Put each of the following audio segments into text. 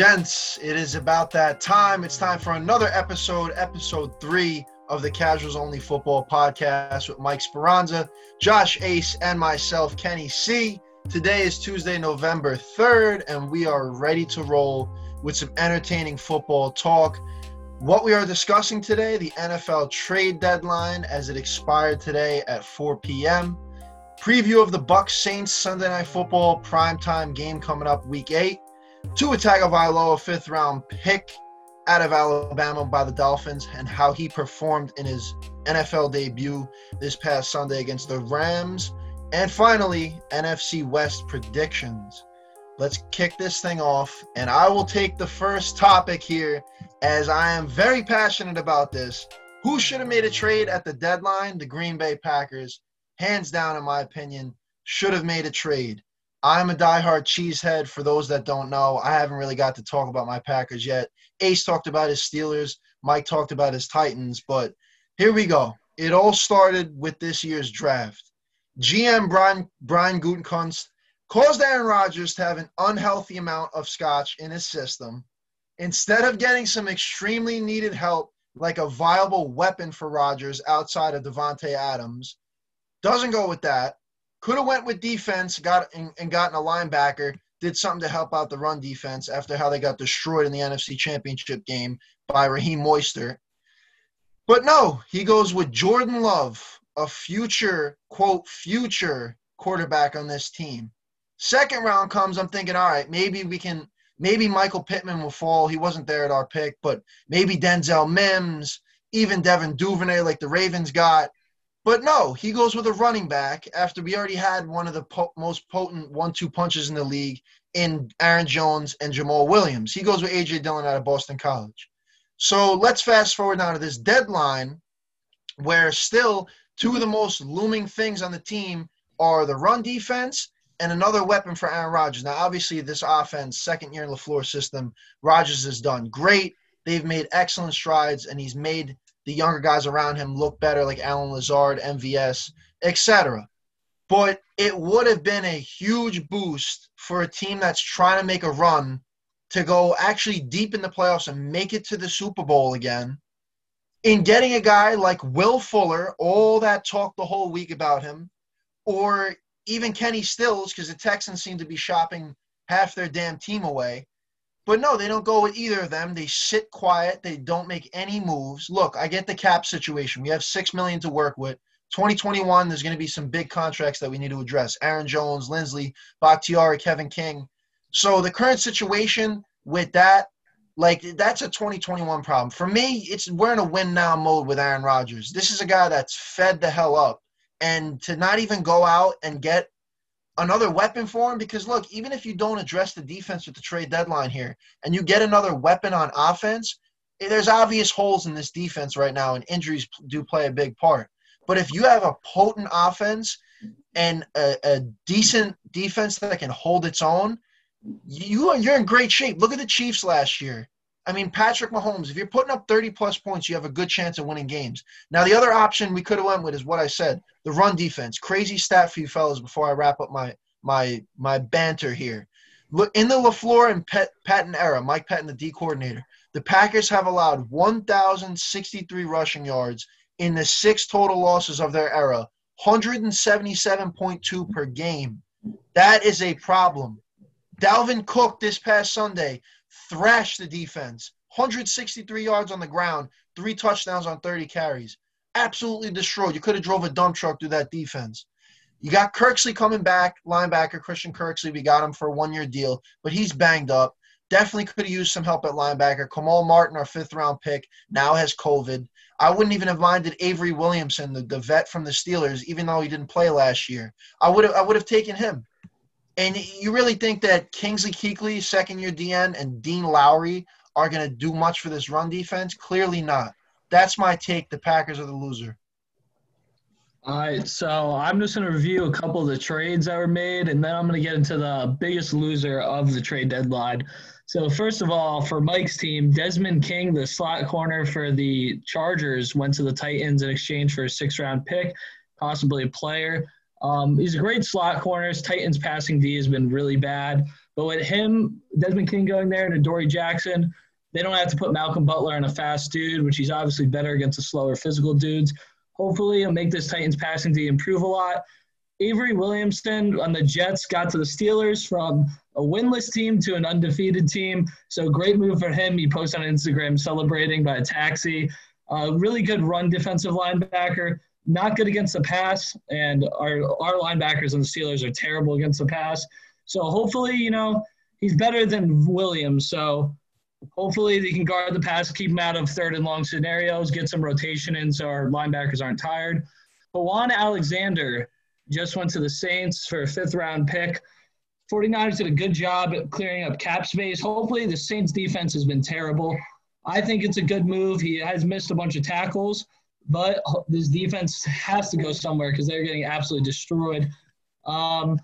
gents, it is about that time. It's time for another episode, episode three of the Casuals Only Football Podcast with Mike Speranza, Josh Ace, and myself, Kenny C. Today is Tuesday, November 3rd, and we are ready to roll with some entertaining football talk. What we are discussing today, the NFL trade deadline as it expired today at 4 p.m. Preview of the Bucs Saints Sunday Night Football primetime game coming up week eight. Tua Tagovailoa, fifth round pick out of Alabama by the Dolphins, and how he performed in his NFL debut this past Sunday against the Rams. And finally, NFC West predictions. Let's kick this thing off, and I will take the first topic here as I am very passionate about this. Who should have made a trade at the deadline? The Green Bay Packers, hands down, in my opinion, should have made a trade. I'm a diehard cheesehead. For those that don't know, I haven't really got to talk about my Packers yet. Ace talked about his Steelers. Mike talked about his Titans. But here we go. It all started with this year's draft. GM Brian Brian Gutekunst caused Aaron Rodgers to have an unhealthy amount of scotch in his system. Instead of getting some extremely needed help, like a viable weapon for Rodgers outside of Davante Adams, doesn't go with that could have went with defense, got and, and gotten a linebacker, did something to help out the run defense after how they got destroyed in the NFC Championship game by Raheem Mostert. But no, he goes with Jordan Love, a future quote future quarterback on this team. Second round comes, I'm thinking, all right, maybe we can, maybe Michael Pittman will fall. He wasn't there at our pick, but maybe Denzel Mims, even Devin Duvernay, like the Ravens got. But no, he goes with a running back after we already had one of the po- most potent one-two punches in the league in Aaron Jones and Jamaal Williams. He goes with AJ Dillon out of Boston College. So let's fast forward now to this deadline, where still two of the most looming things on the team are the run defense and another weapon for Aaron Rodgers. Now, obviously, this offense, second year in LaFleur system, Rodgers has done great. They've made excellent strides, and he's made the younger guys around him look better, like Allen Lazard, MVS, etc. But it would have been a huge boost for a team that's trying to make a run to go actually deep in the playoffs and make it to the Super Bowl again. In getting a guy like Will Fuller, all that talk the whole week about him, or even Kenny Stills, because the Texans seem to be shopping half their damn team away. But no, they don't go with either of them. They sit quiet. They don't make any moves. Look, I get the cap situation. We have six million to work with. 2021, there's going to be some big contracts that we need to address. Aaron Jones, Linsley, Bakhtiari, Kevin King. So the current situation with that, like that's a 2021 problem. For me, it's we're in a win now mode with Aaron Rodgers. This is a guy that's fed the hell up. And to not even go out and get another weapon for him because look, even if you don't address the defense with the trade deadline here and you get another weapon on offense, eh, there's obvious holes in this defense right now and injuries do play a big part. But if you have a potent offense and a, a decent defense that can hold its own, you are you're in great shape. Look at the Chiefs last year. I mean, Patrick Mahomes, if you're putting up 30 plus points, you have a good chance of winning games. Now, the other option we could have went with is what I said, the run defense. Crazy stat for you fellas before I wrap up my my my banter here. Look in the LaFleur and Pet, Patton era, Mike Patton, the D coordinator, the Packers have allowed 1,063 rushing yards in the six total losses of their era, 177.2 per game. That is a problem. Dalvin Cook this past Sunday, thrashed the defense. 163 yards on the ground, three touchdowns on 30 carries. Absolutely destroyed. You could have drove a dump truck through that defense. You got Kirksey coming back, linebacker Christian Kirksey. We got him for a one-year deal, but he's banged up. Definitely could have used some help at linebacker. Kamal Martin, our fifth-round pick, now has COVID. I wouldn't even have minded Avery Williamson, the, the vet from the Steelers, even though he didn't play last year. I would have I would have taken him. And you really think that Kingsley Kuechly, second year DN, and Dean Lowry are going to do much for this run defense? Clearly not. That's my take. The Packers are the loser. All right, so I'm just going to review a couple of the trades that were made, and then I'm going to get into the biggest loser of the trade deadline. So, first of all, for Mike's team, Desmond King, the slot corner for the Chargers, went to the Titans in exchange for a six round pick, possibly a player. Um, he's a great slot corner. Titans passing D has been really bad, But with him, Desmond King going there and Adoree Jackson, they don't have to put Malcolm Butler in a fast dude, which he's obviously better against the slower physical dudes. Hopefully, it'll make this Titans passing D improve a lot. Avery Williamson on the Jets got to the Steelers from a winless team to an undefeated team. So great move for him. He posted on Instagram celebrating by a taxi. Uh, really good run defensive linebacker. Not good against the pass, and our our linebackers and the Steelers are terrible against the pass. So hopefully, you know, he's better than Williams. So hopefully they can guard the pass, keep him out of third and long scenarios, get some rotation in so our linebackers aren't tired. But Kwon Alexander just went to the Saints for a fifth round pick. 49ers did a good job at clearing up cap space. Hopefully, the Saints defense has been terrible. I think it's a good move. He has missed a bunch of tackles, but this defense has to go somewhere because they're getting absolutely destroyed. Um,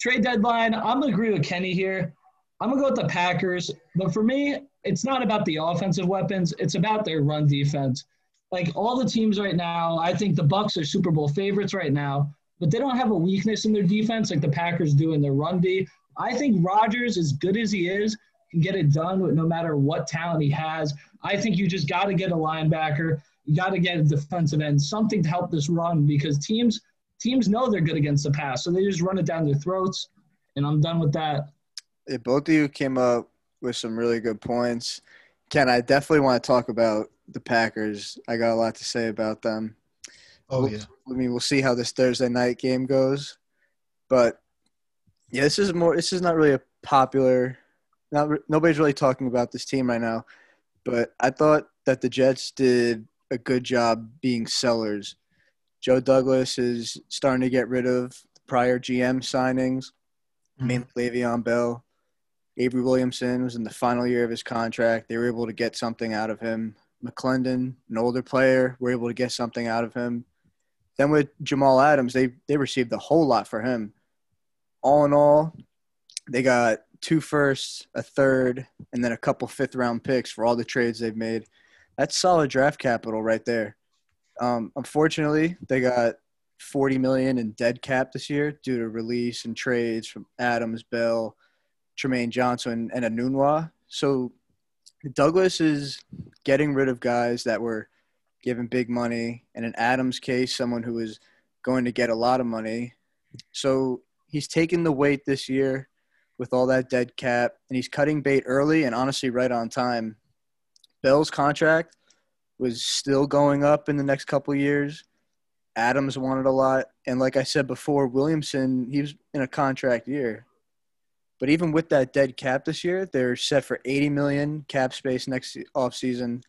trade deadline, I'm going to agree with Kenny here. I'm going to go with the Packers. But for me, it's not about the offensive weapons, it's about their run defense. Like all the teams right now, I think the Bucs are Super Bowl favorites right now but they don't have a weakness in their defense like the Packers do in their run D. I think Rodgers, as good as he is, can get it done with no matter what talent he has. I think you just got to get a linebacker. You got to get a defensive end, something to help this run because teams teams know they're good against the pass, so they just run it down their throats. And I'm done with that. Yeah, both of you came up with some really good points. Ken, I definitely want to talk about the Packers. I got a lot to say about them. Oh yeah. I mean, we'll see how this Thursday night game goes, but yeah, this is more. This is not really a popular. Not nobody's really talking about this team right now, but I thought that the Jets did a good job being sellers. Joe Douglas is starting to get rid of prior GM signings, mm-hmm. mainly Le'Veon Bell. Avery Williamson was in the final year of his contract. They were able to get something out of him. McLendon, an older player, were able to get something out of him. Then with Jamal Adams, they they received a whole lot for him. All in all, they got two firsts, a third, and then a couple fifth round picks for all the trades they've made. That's solid draft capital right there. Um, unfortunately, they got 40 million in dead cap this year due to release and trades from Adams, Bell, Trumaine Johnson, and Enunwa. So Douglas is getting rid of guys that were given big money, and in Adams' case, someone who is going to get a lot of money. So he's taking the weight this year with all that dead cap, and he's cutting bait early and honestly right on time. Bell's contract was still going up in the next couple years. Adams wanted a lot, and like I said before, Williamson he was in a contract year. But even with that dead cap this year, they're set for 80 million cap space next offseason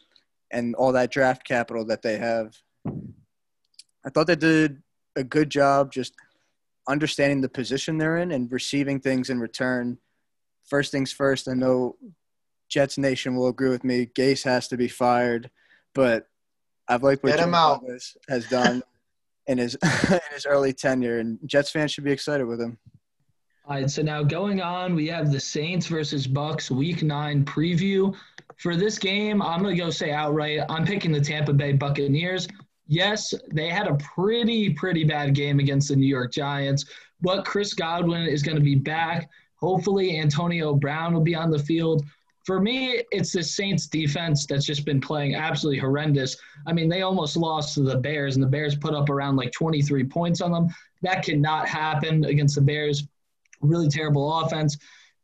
and all that draft capital that they have. I thought they did a good job just understanding the position they're in and receiving things in return. First things first, I know Jets Nation will agree with me. Gase has to be fired, but I've liked what Jim out. has done in his in his early tenure, and Jets fans should be excited with him. All right, so now going on, we have the Saints versus Bucs Week Nine preview. For this game, I'm going to go say outright, I'm picking the Tampa Bay Buccaneers. Yes, they had a pretty, pretty bad game against the New York Giants, but Chris Godwin is going to be back. Hopefully, Antonio Brown will be on the field. For me, it's the Saints defense that's just been playing absolutely horrendous. I mean, they almost lost to the Bears, and the Bears put up around like 23 points on them. That cannot happen against the Bears. Really terrible offense.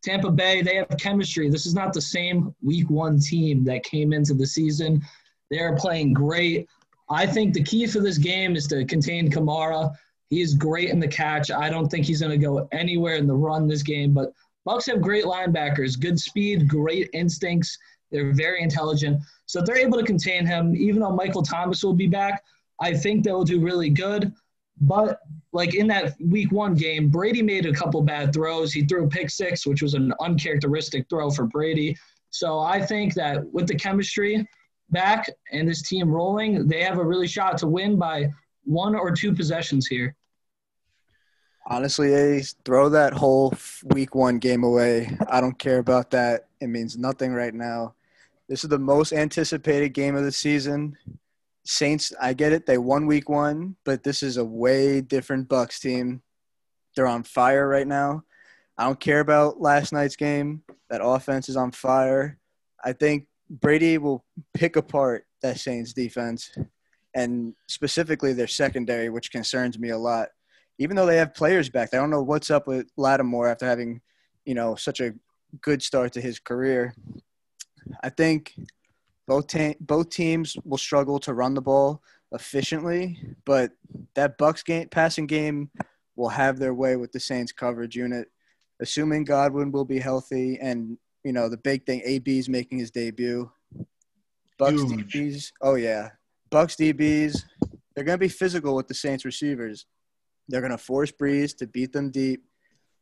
Tampa Bay, they have chemistry. This is not the same week one team that came into the season. They're playing great. I think the key for this game is to contain Kamara. He is great in the catch. I don't think he's going to go anywhere in the run this game, but Bucs have great linebackers, good speed, great instincts. They're very intelligent. So if they're able to contain him, even though Michael Thomas will be back, I think they'll do really good. But like in that week one game, Brady made a couple bad throws. He threw a pick six, which was an uncharacteristic throw for Brady. So I think that with the chemistry back and this team rolling, they have a really shot to win by one or two possessions here. Honestly, Ace, throw that whole week one game away. I don't care about that. It means nothing right now. This is the most anticipated game of the season. Saints, I get it. They won week one, but this is a way different Bucs team. They're on fire right now. I don't care about last night's game. That offense is on fire. I think Brady will pick apart that Saints defense and specifically their secondary, which concerns me a lot. Even though they have players back, I don't know what's up with Lattimore after having, you know, such a good start to his career. I think both te- both teams will struggle to run the ball efficiently, but that Bucs game passing game will have their way with the Saints coverage unit, assuming Godwin will be healthy and you know the big thing AB's making his debut. Bucs Huge. DBs, oh yeah, Bucs DBs, they're gonna be physical with the Saints receivers. They're gonna force Brees to beat them deep,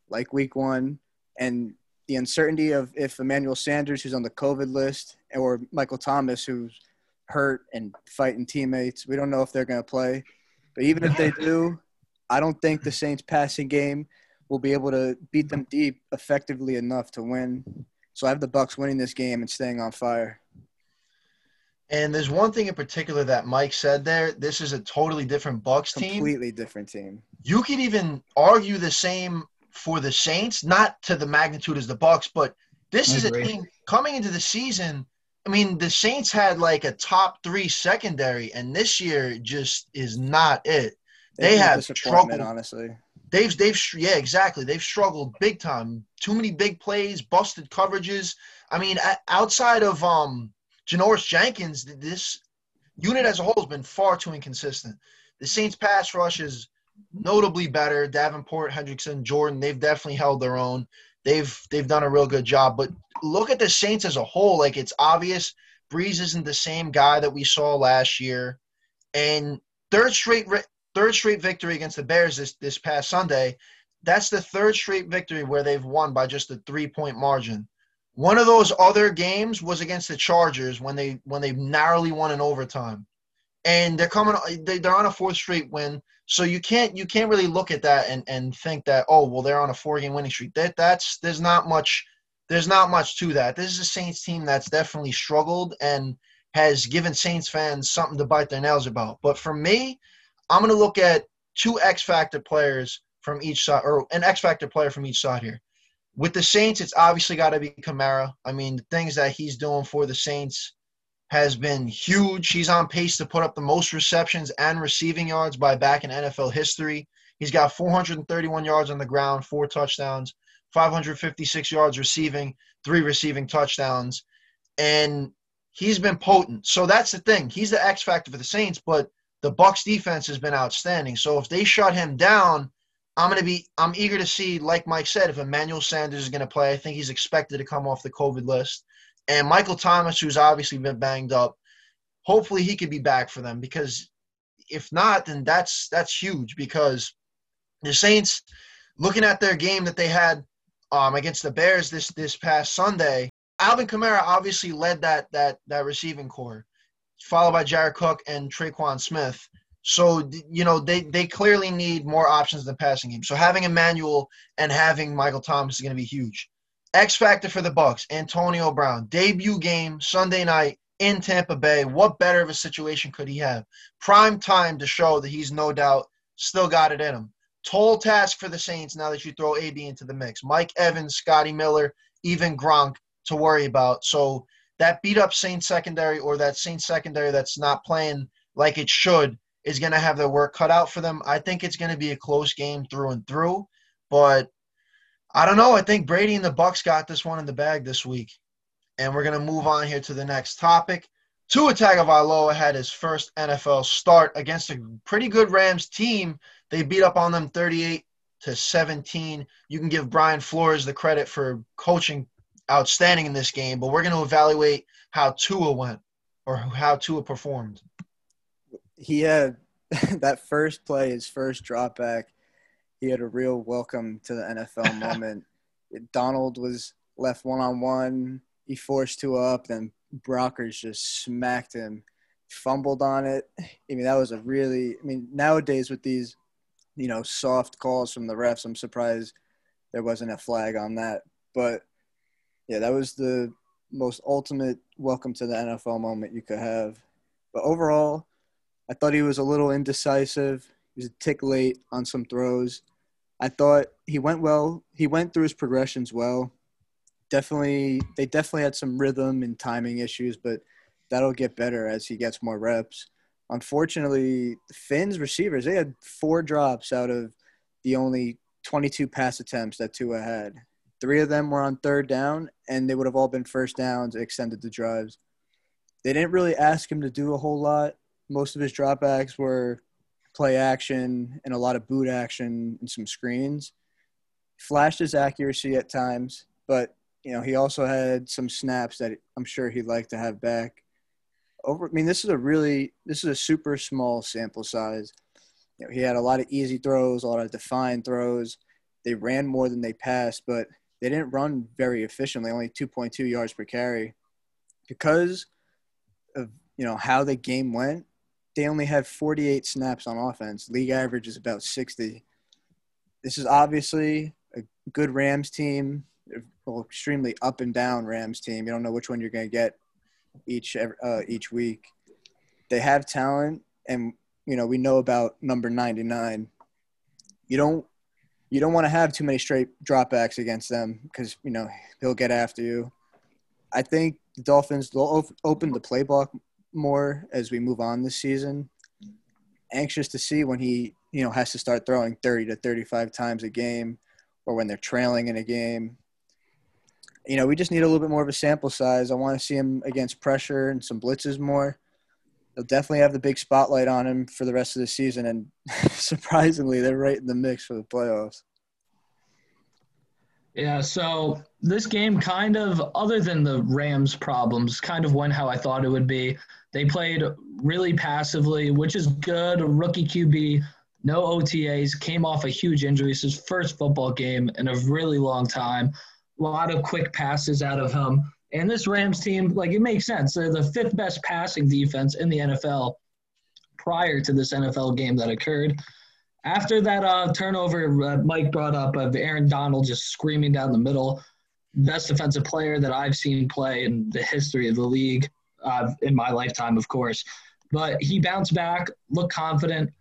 like Week One, and the uncertainty of if Emmanuel Sanders, who's on the COVID list, or Michael Thomas, who's hurt and fighting teammates, we don't know if they're gonna play. But even if they do, I don't think the Saints passing game will be able to beat them deep effectively enough to win. So I have the Bucs winning this game and staying on fire. And there's one thing in particular that Mike said there. This is a totally different Bucs team. Completely different team. You could even argue the same for the Saints, not to the magnitude as the Bucs, but this I is agree. a team coming into the season. I mean, the Saints had like a top three secondary, and this year just is not it. They a have struggled. honestly. They've they've yeah exactly. They've struggled big time. Too many big plays, busted coverages. I mean, outside of um Janoris Jenkins, this unit as a whole has been far too inconsistent. The Saints pass rush is notably better. Davenport, Hendrickson, Jordan, they've definitely held their own. They've they've done a real good job. But look at the Saints as a whole. Like it's obvious Brees isn't the same guy that we saw last year. And third straight third straight victory against the Bears this this past Sunday. That's the third straight victory where they've won by just a three point margin. One of those other games was against the Chargers when they when they narrowly won in overtime, and they're coming. They, they're on a fourth straight win, so you can't you can't really look at that and, and think that oh well they're on a four game winning streak. That that's there's not much there's not much to that. This is a Saints team that's definitely struggled and has given Saints fans something to bite their nails about. But for me, I'm going to look at two X factor players from each side, or an X factor player from each side here. With the Saints, it's obviously got to be Kamara. I mean, the things that he's doing for the Saints has been huge. He's on pace to put up the most receptions and receiving yards by back in NFL history. He's got 431 yards on the ground, four touchdowns, 556 yards receiving, three receiving touchdowns, and he's been potent. So that's the thing. He's the X factor for the Saints, but the Bucs defense has been outstanding. So if they shut him down, I'm gonna be I'm eager to see, like Mike said, if Emmanuel Sanders is gonna play. I think he's expected to come off the COVID list. And Michael Thomas, who's obviously been banged up, hopefully he could be back for them because if not, then that's that's huge because the Saints, looking at their game that they had um, against the Bears this this past Sunday, Alvin Kamara obviously led that that that receiving core, followed by Jared Cook and Tre'Quan Smith. So you know they they clearly need more options in the passing game. So having Emmanuel and having Michael Thomas is going to be huge. X factor for the Bucs, Antonio Brown, debut game Sunday night in Tampa Bay. What better of a situation could he have? Prime time to show that he's no doubt still got it in him. Tall task for the Saints now that you throw AB into the mix. Mike Evans, Scotty Miller, even Gronk to worry about. So that beat up Saints secondary or that Saints secondary that's not playing like it should is going to have their work cut out for them. I think it's going to be a close game through and through, but I don't know. I think Brady and the Bucs got this one in the bag this week. And we're going to move on here to the next topic. Tua Tagovailoa had his first NFL start against a pretty good Rams team. They beat up on them 38 to 17. You can give Brian Flores the credit for coaching outstanding in this game, but we're going to evaluate how Tua went or how Tua performed. He had that first play, his first drop back. He had a real welcome to the NFL moment. Donald was left one on one. He forced two up, then Brockers just smacked him, fumbled on it. I mean, that was a really. I mean, nowadays with these, you know, soft calls from the refs, I'm surprised there wasn't a flag on that. But yeah, that was the most ultimate welcome to the NFL moment you could have. But overall, I thought he was a little indecisive. He was a tick late on some throws. I thought he went well. He went through his progressions well. Definitely, they definitely had some rhythm and timing issues, but that'll get better as he gets more reps. Unfortunately, the Fins receivers they had four drops out of the only 22 pass attempts that Tua had. Three of them were on third down, and they would have all been first downs, extended the drives. They didn't really ask him to do a whole lot. Most of his dropbacks were play action and a lot of boot action and some screens. Flashed his accuracy at times, but you know he also had some snaps that I'm sure he'd like to have back. Over, I mean, this is a really this is a super small sample size. You know, he had a lot of easy throws, a lot of defined throws. They ran more than they passed, but they didn't run very efficiently. Only 2.2 yards per carry, because of you know how the game went they only had 48 snaps on offense. League average is about 60. This is obviously a good Rams team, well, extremely up and down Rams team. You don't know which one you're going to get each uh, each week. They have talent, and you know we know about number 99. You don't you don't want to have too many straight dropbacks against them because you know he'll get after you. I think the Dolphins will open the playbook more as we move on this season. Anxious to see when he, you know, has to start throwing 30 to 35 times a game or when they're trailing in a game. You know, we just need a little bit more of a sample size. I want to see him against pressure and some blitzes more. They'll definitely have the big spotlight on him for the rest of the season. And surprisingly, they're right in the mix for the playoffs. Yeah, so this game kind of, other than the Rams' problems, kind of went how I thought it would be. They played really passively, which is good. Rookie QB, no OTAs, came off a huge injury. It's his first football game in a really long time. A lot of quick passes out of him. And this Rams team, like, it makes sense. They're the fifth best passing defense in the NFL prior to this NFL game that occurred. After that uh, turnover, uh, Mike brought up of Aaron Donald just screaming down the middle, best defensive player that I've seen play in the history of the league, uh, in my lifetime, of course. But he bounced back, looked confident.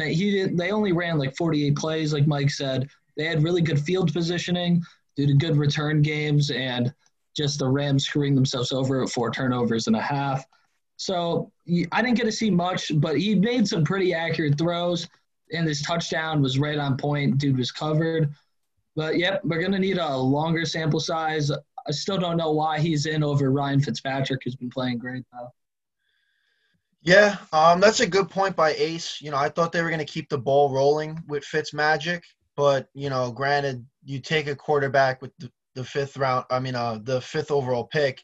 He did, they only ran like 48 plays, like Mike said. They had really good field positioning due to good return games and just the Rams screwing themselves over at four turnovers and a half. So I didn't get to see much, but he made some pretty accurate throws and his touchdown was right on point. Dude was covered. But yep, we're gonna need a longer sample size. I still don't know why he's in over Ryan Fitzpatrick, who's been playing great though. Yeah, um, that's a good point by Ace. You know, I thought they were going to keep the ball rolling with Fitz Magic, but you know, granted, you take a quarterback with the, the fifth round. I mean, uh, the fifth overall pick.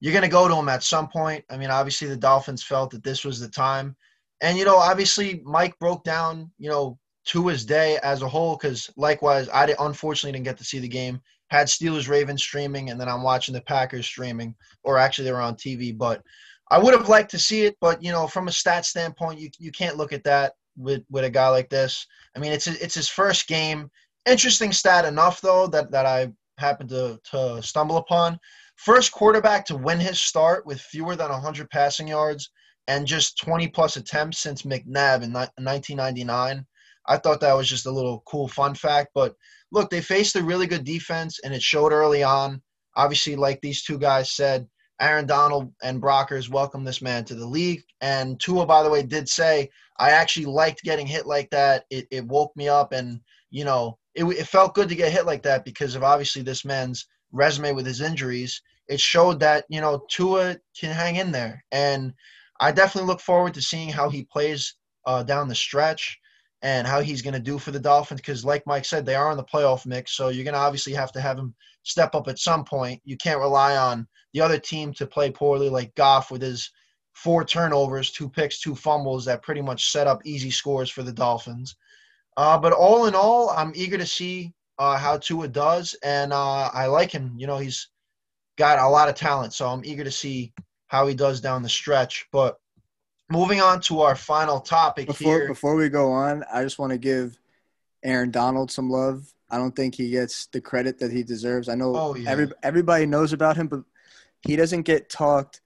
You're going to go to him at some point. I mean, obviously, the Dolphins felt that this was the time. And you know, obviously, Mike broke down you know to his day as a whole because likewise, I did, unfortunately didn't get to see the game. Had Steelers Ravens streaming, and then I'm watching the Packers streaming, or actually they were on TV. But I would have liked to see it, but you know, from a stat standpoint, you you can't look at that with with a guy like this. I mean, it's it's his first game. Interesting stat enough though that that I happened to to stumble upon. First quarterback to win his start with fewer than 100 passing yards and just 20 plus attempts since McNabb in 1999. I thought that was just a little cool fun fact. But look, they faced a really good defense, and it showed early on. Obviously, like these two guys said, Aaron Donald and Brockers welcome this man to the league. And Tua, by the way, did say, I actually liked getting hit like that. It, it woke me up, and, you know, it, it felt good to get hit like that because of obviously this man's resume with his injuries. It showed that, you know, Tua can hang in there. And I definitely look forward to seeing how he plays uh, down the stretch and how he's going to do for the Dolphins. Because, like Mike said, they are in the playoff mix, so you're going to obviously have to have him step up at some point. You can't rely on the other team to play poorly, like Goff with his four turnovers, two picks, two fumbles that pretty much set up easy scores for the Dolphins. Uh, but all in all, I'm eager to see uh, how Tua does, and uh, I like him. You know, he's got a lot of talent, so I'm eager to see how he does down the stretch. But moving on to our final topic before, here. Before we go on, I just want to give Aaron Donald some love. I don't think he gets the credit that he deserves. I know oh, yeah. every, everybody knows about him, but he doesn't get talked,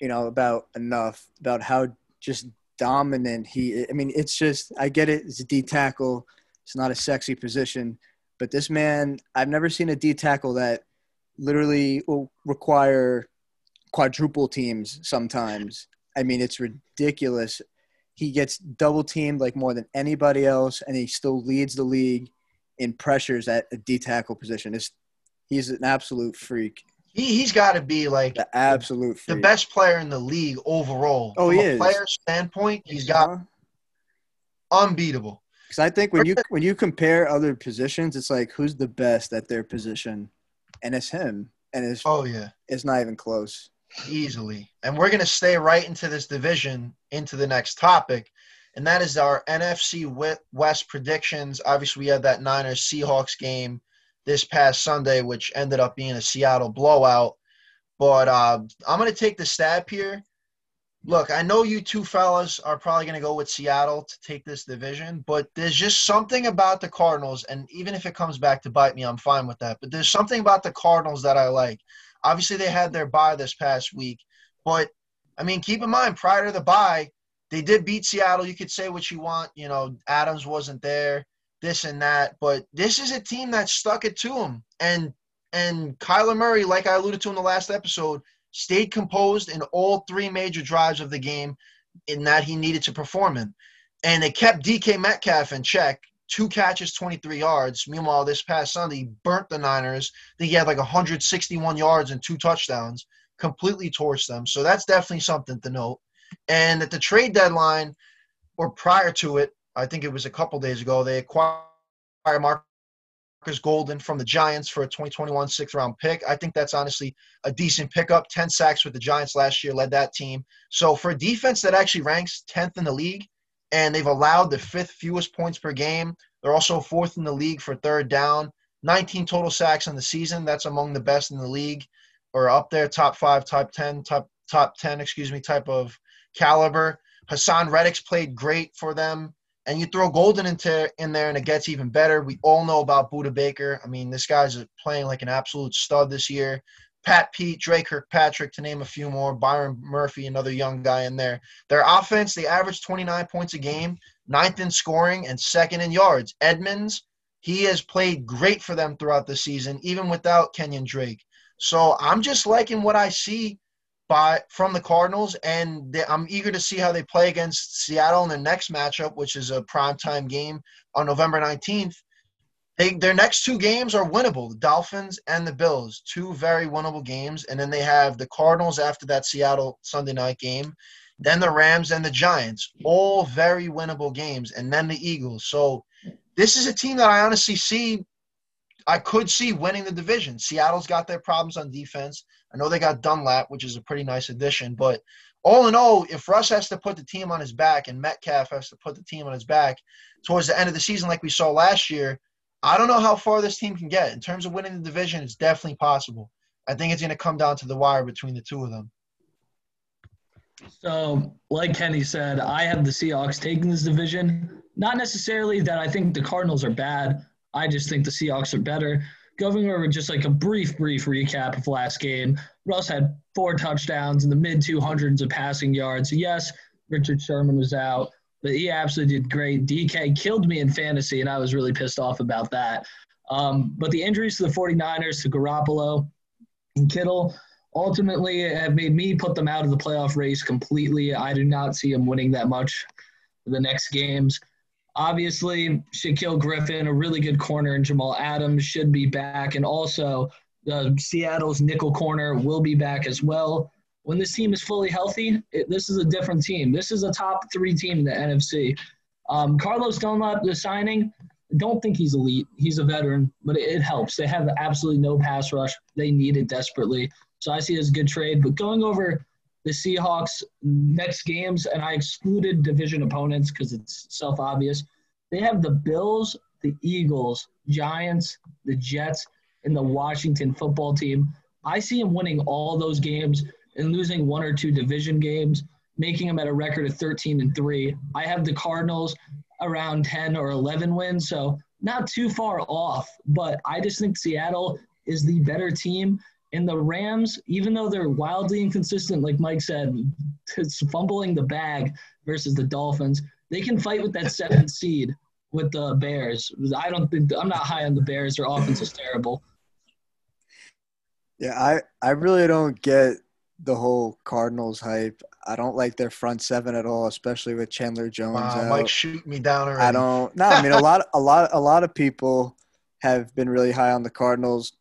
you know, about enough about how just dominant he. I mean, it's just I get it. It's a D tackle, It's not a sexy position, but this man, I've never seen a D tackle that literally will require quadruple teams sometimes. I mean, it's ridiculous. He gets double teamed like more than anybody else, and he still leads the league in pressures at a D tackle position. It's, he's an absolute freak. He, he's got to be like The absolute freak. the best player in the league overall. Oh, From he a is. player standpoint, he's got uh-huh. unbeatable. Because I think when you when you compare other positions, it's like who's the best at their position, and it's him, and it's Oh yeah. it's not even close. Easily. And we're going to stay right into this division into the next topic, and that is our NFC West predictions. Obviously, we had that Niners Seahawks game this past Sunday, which ended up being a Seattle blowout. But uh, I'm going to take the stab here. Look, I know you two fellas are probably going to go with Seattle to take this division, but there's just something about the Cardinals, and even if it comes back to bite me, I'm fine with that. But there's something about the Cardinals that I like. Obviously, they had their bye this past week, but I mean, keep in mind, prior to the bye, they did beat Seattle. You could say what you want. You know, Adams wasn't there, this and that, but this is a team that stuck it to them. And and Kyler Murray, like I alluded to in the last episode, stayed composed in all three major drives of the game in that he needed to perform in. And they kept DK Metcalf in check. Two catches, 23 yards. Meanwhile, this past Sunday, he burnt the Niners. I think he had like 161 yards and two touchdowns, completely torched them. So that's definitely something to note. And at the trade deadline, or prior to it, I think it was a couple days ago, they acquired Marcus Golden from the Giants for a 2021 sixth round pick. I think that's honestly a decent pickup. 10 sacks with the Giants last year, led that team. So for a defense that actually ranks 10th in the league, and they've allowed the fifth fewest points per game, they're also fourth in the league for third down. 19 total sacks in the season. That's among the best in the league, or up there, top five, top 10, top top 10, excuse me, type of caliber. Haason Reddick's played great for them. And you throw Golden into in there, and it gets even better. We all know about Budda Baker. I mean, this guy's playing like an absolute stud this year. Pat Pete, Dre Kirkpatrick, to name a few more. Byron Murphy, another young guy in there. Their offense, they average 29 points a game, ninth in scoring, and second in yards. Edmonds, he has played great for them throughout the season, even without Kenyon Drake. So I'm just liking what I see by from the Cardinals, and they, I'm eager to see how they play against Seattle in their next matchup, which is a primetime game on November 19th. They, their next two games are winnable the Dolphins and the Bills, two very winnable games. And then they have the Cardinals after that Seattle Sunday night game, then the Rams and the Giants, all very winnable games, and then the Eagles. So this is a team that I honestly see. I could see winning the division. Seattle's got their problems on defense. I know they got Dunlap, which is a pretty nice addition, but all in all, if Russ has to put the team on his back and Metcalf has to put the team on his back towards the end of the season, like we saw last year, I don't know how far this team can get. In terms of winning the division, it's definitely possible. I think it's going to come down to the wire between the two of them. So, like Kenny said, I have the Seahawks taking this division. Not necessarily that I think the Cardinals are bad. I just think the Seahawks are better. Going over just like a brief, brief recap of last game, Russ had four touchdowns in the mid 200s of passing yards. Yes, Richard Sherman was out, but he absolutely did great. DK killed me in fantasy, and I was really pissed off about that. Um, but the injuries to the 49ers, to Garoppolo and Kittle, ultimately have made me put them out of the playoff race completely. I do not see them winning that much the next games. Obviously, Shaquill Griffin, a really good corner, and Jamal Adams should be back. And also, uh, Seattle's nickel corner will be back as well. When this team is fully healthy, it, this is a different team. This is a top three team in the NFC. Um, Carlos Dunlap, the signing, don't think he's elite. He's a veteran, but it, it helps. They have absolutely no pass rush. They need it desperately. So I see it as a good trade. But going over the Seahawks next games, and I excluded division opponents because it's self obvious. They have the Bills, the Eagles, Giants, the Jets, and the Washington football team. I see them winning all those games and losing one or two division games, making them at a record of 13 and 3. I have the Cardinals around 10 or 11 wins, so not too far off, but I just think Seattle is the better team. And the Rams, even though they're wildly inconsistent, like Mike said, it's fumbling the bag versus the Dolphins, they can fight with that seventh seed. with the Bears. I don't think I'm not high on the Bears. Their offense is terrible. Yeah, I, I really don't get the whole Cardinals hype. I don't like their front seven at all, especially with Chandler Jones Wow, out. Mike, shoot me down already. I don't. No, I mean a lot, a lot, a lot of people have been really high on the Cardinals.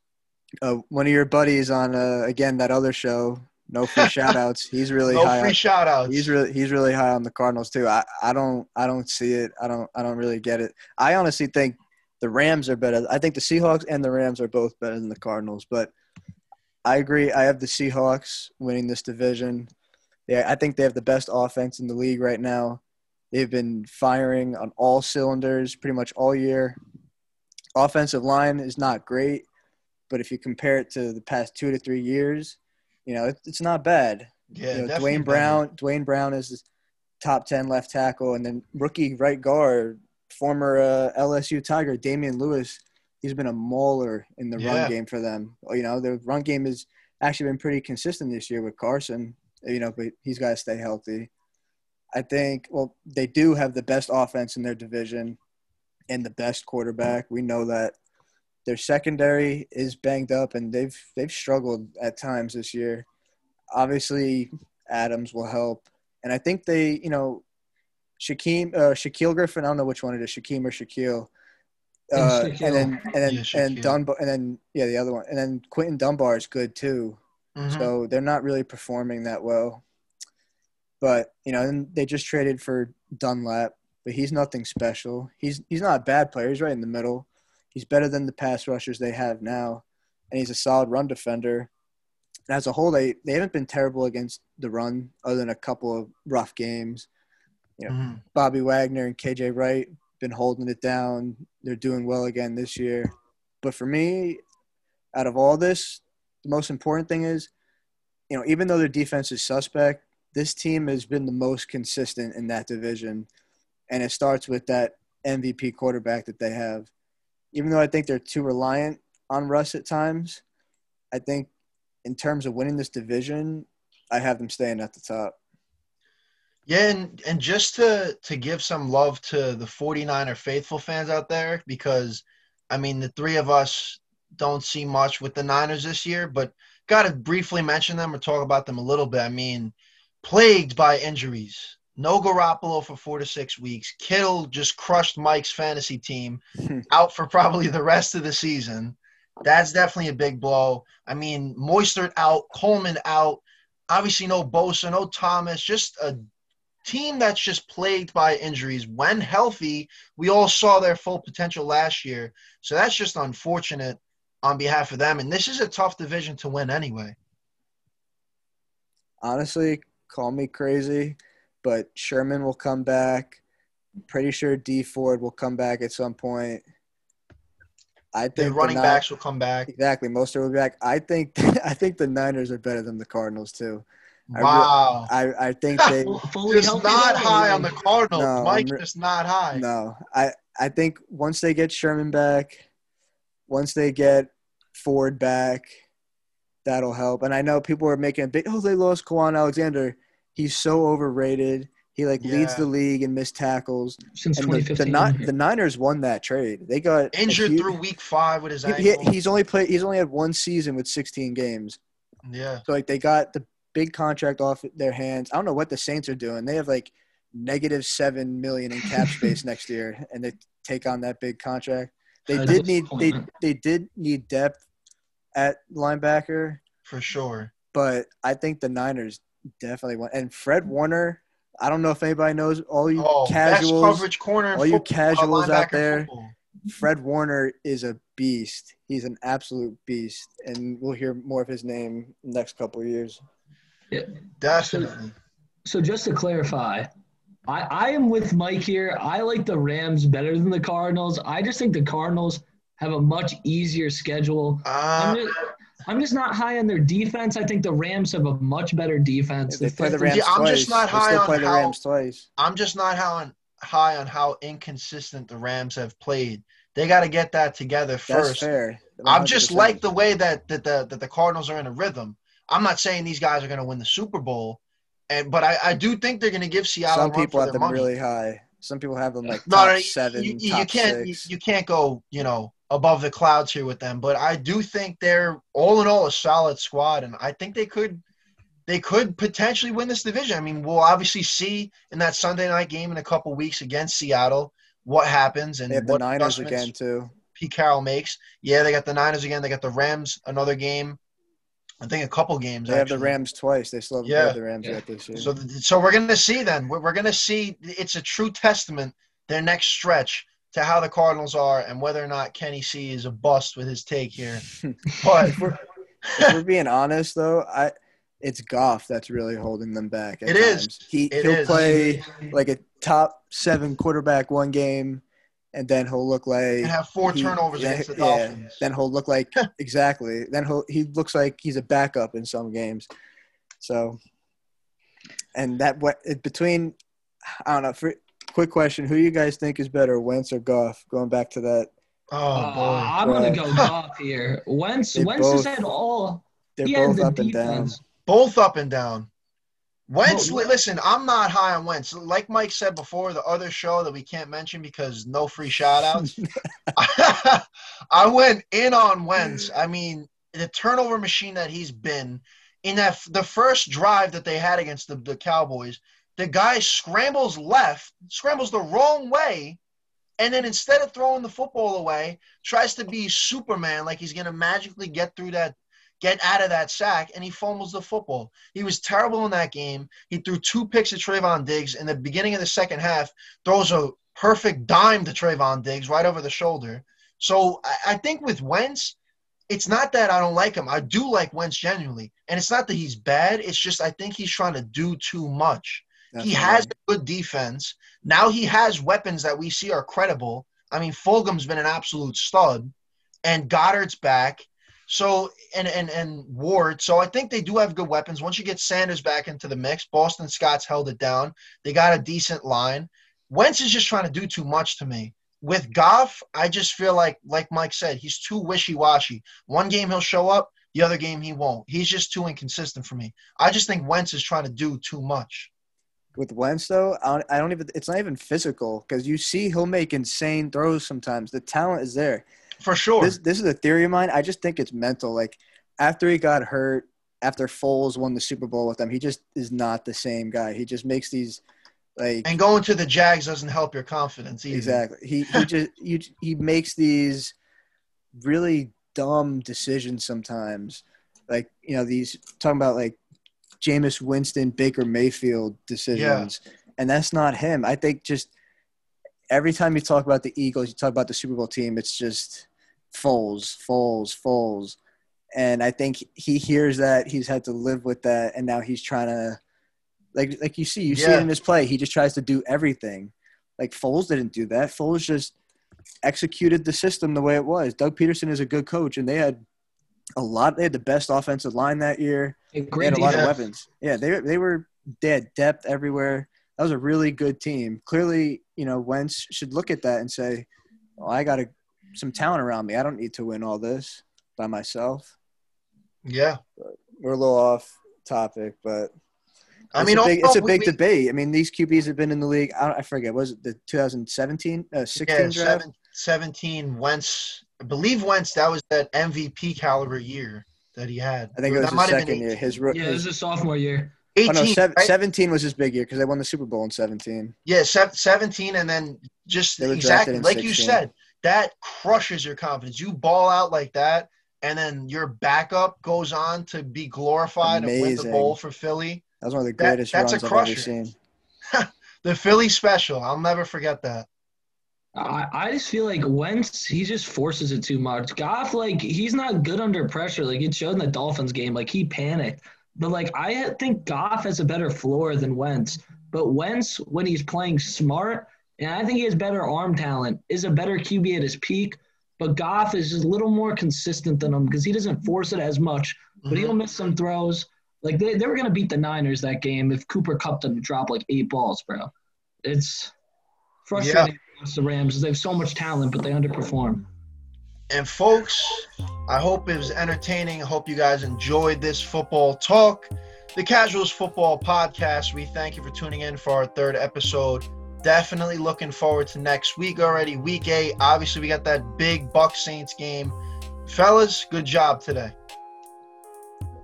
Uh, one of your buddies on uh, again that other show, no free shout outs. He's really no high. free on, shout outs. he's really he's really high on the Cardinals too. I, I don't I don't see it. I don't I don't really get it. I honestly think the Rams are better. I think the Seahawks and the Rams are both better than the Cardinals. But I agree. I have the Seahawks winning this division. Yeah, I think they have the best offense in the league right now. They've been firing on all cylinders pretty much all year. Offensive line is not great, but if you compare it to the past two to three years, you know, it, it's not bad. yeah, you know, Duane. Brown, Duane Brown is the top ten left tackle, and then rookie right guard, former uh, LSU Tiger Damien Lewis. He's been a mauler in the Yeah. run game for them. You know, the run game has actually been pretty consistent this year with Carson. You know, but he's got to stay healthy. I think. Well, they do have the best offense in their division and the best quarterback. We know that. Their secondary is banged up, and they've they've struggled at times this year. Obviously, Adams will help, and I think they, you know, Shaquem, uh, Shaquill Griffin. I don't know which one it is, Shaquem or Shaquille. Uh, It's and then and then Yeah, and Dunbar and then yeah the other one and then Quinton Dunbar is good too. Mhm. So they're not really performing that well. But you know, and they just traded for Dunlap, but he's nothing special. He's he's not a bad player. He's right in the middle. He's better than the pass rushers they have now, and he's a solid run defender. And as a whole, they they haven't been terrible against the run, other than a couple of rough games. Yeah. Mhm. Bobby Wagner and KJ Wright been holding it down. They're doing well again this year. But for me, out of all this, the most important thing is, you know, even though their defense is suspect, this team has been the most consistent in that division. And it starts with that MVP quarterback that they have. Even though I think they're too reliant on Russ at times, I think in terms of winning this division, I have them staying at the top. Yeah, and, and just to to give some love to the 49er faithful fans out there, because I mean the three of us don't see much with the Niners this year, but gotta briefly mention them or talk about them a little bit. I mean, plagued by injuries. No Garoppolo for four to six weeks. Kittle just crushed Mike's fantasy team out for probably the rest of the season. That's definitely a big blow. I mean, Mostert out, Coleman out, obviously no Bosa, no Thomas, just a team that's just plagued by injuries. When healthy, we all saw their full potential last year. So that's just unfortunate on behalf of them. And this is a tough division to win anyway. honestly, call me crazy, but Sherman will come back. Pretty sure Dee Ford will come back at some point. I think The the running backs will come back. exactly. Most of them will be back. I think I think the Niners are better than the Cardinals too. I re- Wow. I I think they Full- Just not high on the Cardinals. No, Mike's re- just not high. no. I I think once they get Sherman back, once they get Ford back, that'll help. And I know people are making a big oh they lost Kwon Alexander. He's so overrated. He like leads the league in missed tackles. since And the, the, 2015. Ni- the Niners won that trade. They got Injured huge- through week five with his he- he- ankle. he's only played. He's only had one season with 16 games. yeah. So like they got the big contract off their hands. I don't know what the Saints are doing. They have like negative seven million in cap space next year, and they take on that big contract. They did need they they did need depth at linebacker, For sure. but I think the Niners definitely want. And Fred Warner. I don't know if anybody knows all you Oh, casuals. coverage corner. all you casuals out there. football. Fred Warner is a beast. He's an absolute beast, and we'll hear more of his name next couple of years. Definitely. So just to clarify, I, I am with Mike here. I like the Rams better than the Cardinals. I just think the Cardinals have a much easier schedule. Uh, I'm just, I'm just not high on their defense. I think the Rams have a much better defense. They play the Rams Yeah, I'm just not high on the how- Rams twice. I'm just not how on, high on how inconsistent the Rams have played. They got to get that together That's first. fair. I'm just like the way that, that the that the Cardinals are in a rhythm. I'm not saying these guys are going to win the Super Bowl, and but I, I do think they're going to give Seattle some people have them money. really high. Some people have them like No, top no, you- seven, you, you, can't you, six. you can't go you know above the clouds here with them. But I do think they're all in all a solid squad, and I think they could they could potentially win this division. I mean, we'll obviously see in that Sunday night game in a couple weeks against Seattle what happens and they have the what Niners adjustments again too. Pete Carroll makes. Yeah, they got the Niners again. They got the Rams another game. I think a couple games. They have the. Rams twice. They still have Yeah. the Rams Yeah. yet this year. So, so we're gonna see then. We're, we're gonna see. It's a true testament their next stretch to how the Cardinals are and whether or not Kenny C is a bust with his take here. But if, we're, if we're being honest, though, I it's Goff that's really holding them back. It is. times. He It he'll is. play like a top seven quarterback one game, and then he'll look like and have four he- turnovers yeah, against the yeah. Dolphins. Then he'll look like exactly. Then he'll he looks like he's a backup in some games. So, and that what between I don't know. For, quick question: Who you guys think is better, Wentz or Goff? Going back to that, oh Uh, boy. I'm gonna Right. go Goff here. Wentz, They Wentz has both- had all. they're he had both the up and down. Both up and down. Wentz, Well, listen, I'm not high on Wentz. Like Mike said before, the other show that we can't mention because no free shout outs. I went in on Wentz. I mean, the turnover machine that he's been in that the first drive that they had against the, the Cowboys, the guy scrambles left, scrambles the wrong way, and then instead of throwing the football away, tries to be Superman, like he's gonna magically get through that, get out of that sack, and he fumbles the football. He was terrible in that game. He threw two picks at Trevon Diggs in the beginning of the second half, throws a perfect dime to Trevon Diggs right over the shoulder. So I, I think with Wentz, it's not that I don't like him. I do like Wentz genuinely. And it's not that he's bad. It's just I think he's trying to do too much. he Definitely. has a good defense. Now he has weapons that we see are credible. I mean, Fulgham's been an absolute stud, and Goedert's back. So and and and Ward. So I think they do have good weapons. Once you get Sanders back into the mix, Boston Scott's held it down. They got a decent line. Wentz is just trying to do too much to me. With Goff, I just feel like, like Mike said, he's too wishy-washy. One game he'll show up, the other game he won't. He's just too inconsistent for me. I just think Wentz is trying to do too much. With Wentz though, I don't, I don't even. It's not even physical because you see he'll make insane throws sometimes. The talent is there. For sure. This this is a theory of mine. I just think it's mental. Like after he got hurt, after Foles won the Super Bowl with them, he just is not the same guy. He just makes these like and going to the Jags doesn't help your confidence either. exactly. He he just you he makes these really dumb decisions sometimes. Like you know these talking about like Jameis Winston, Baker Mayfield decisions, and that's not him. I think just every time you talk about the Eagles, you talk about the Super Bowl team, it's just Foles, Foles, Foles. And I think he hears that he's had to live with that, and now he's trying to, like, like you see, you see it in his play. He just tries to do everything. Like Foles didn't do that. Foles just executed the system the way it was. Doug Pederson is a good coach, and they had a lot. They had the best offensive line that year. They had a lot of weapons. Yeah, they they were they had depth everywhere. That was a really good team. Clearly, you know, Wentz should look at that and say, well, I got a, some talent around me. I don't need to win all this by myself." Yeah. We're a little off topic, but I mean, a big, also, it's a big we- debate. I mean, these QBs have been in the league. I, I forget. Was it the 2017, uh, 16 yeah, draft? seven, 17 Wentz. I believe Wentz, that was that MVP caliber year that he had. I think it was that his might have been second year. His, ro- Yeah, it was his his sophomore year. 18, oh no, sev- right? 17 was his big year because they won the Super Bowl in 17. Yeah, sev- 17, and then just exactly drafted in like you said, that crushes your confidence. You ball out like that, and then your backup goes on to be glorified and win the bowl for Philly. That was one of the That- greatest that's a runs I've ever crusher. seen. The Philly special. I'll never forget that. I, I just feel like Wentz, he just forces it too much. Goff, like, he's not good under pressure. Like, it showed in the Dolphins game. Like, he panicked. But, like, I think Goff has a better floor than Wentz. But Wentz, when he's playing smart, and I think he has better arm talent, is a better QB at his peak. But Goff is just a little more consistent than him because he doesn't force it as much. But he'll mm-hmm. miss some throws. Like, they, they were going to beat the Niners that game if Cooper Kupp didn't drop, like, eight balls, bro. It's frustrating against the Rams. They have so much talent, but they underperform. And folks, I hope it was entertaining. I hope you guys enjoyed this football talk. The Casuals Football Podcast. We thank you for tuning in for our third episode definitely looking forward to next week already. Week eight. Obviously, we got that big Buck Saints game. Fellas, good job today.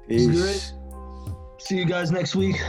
Peace. See you guys next week.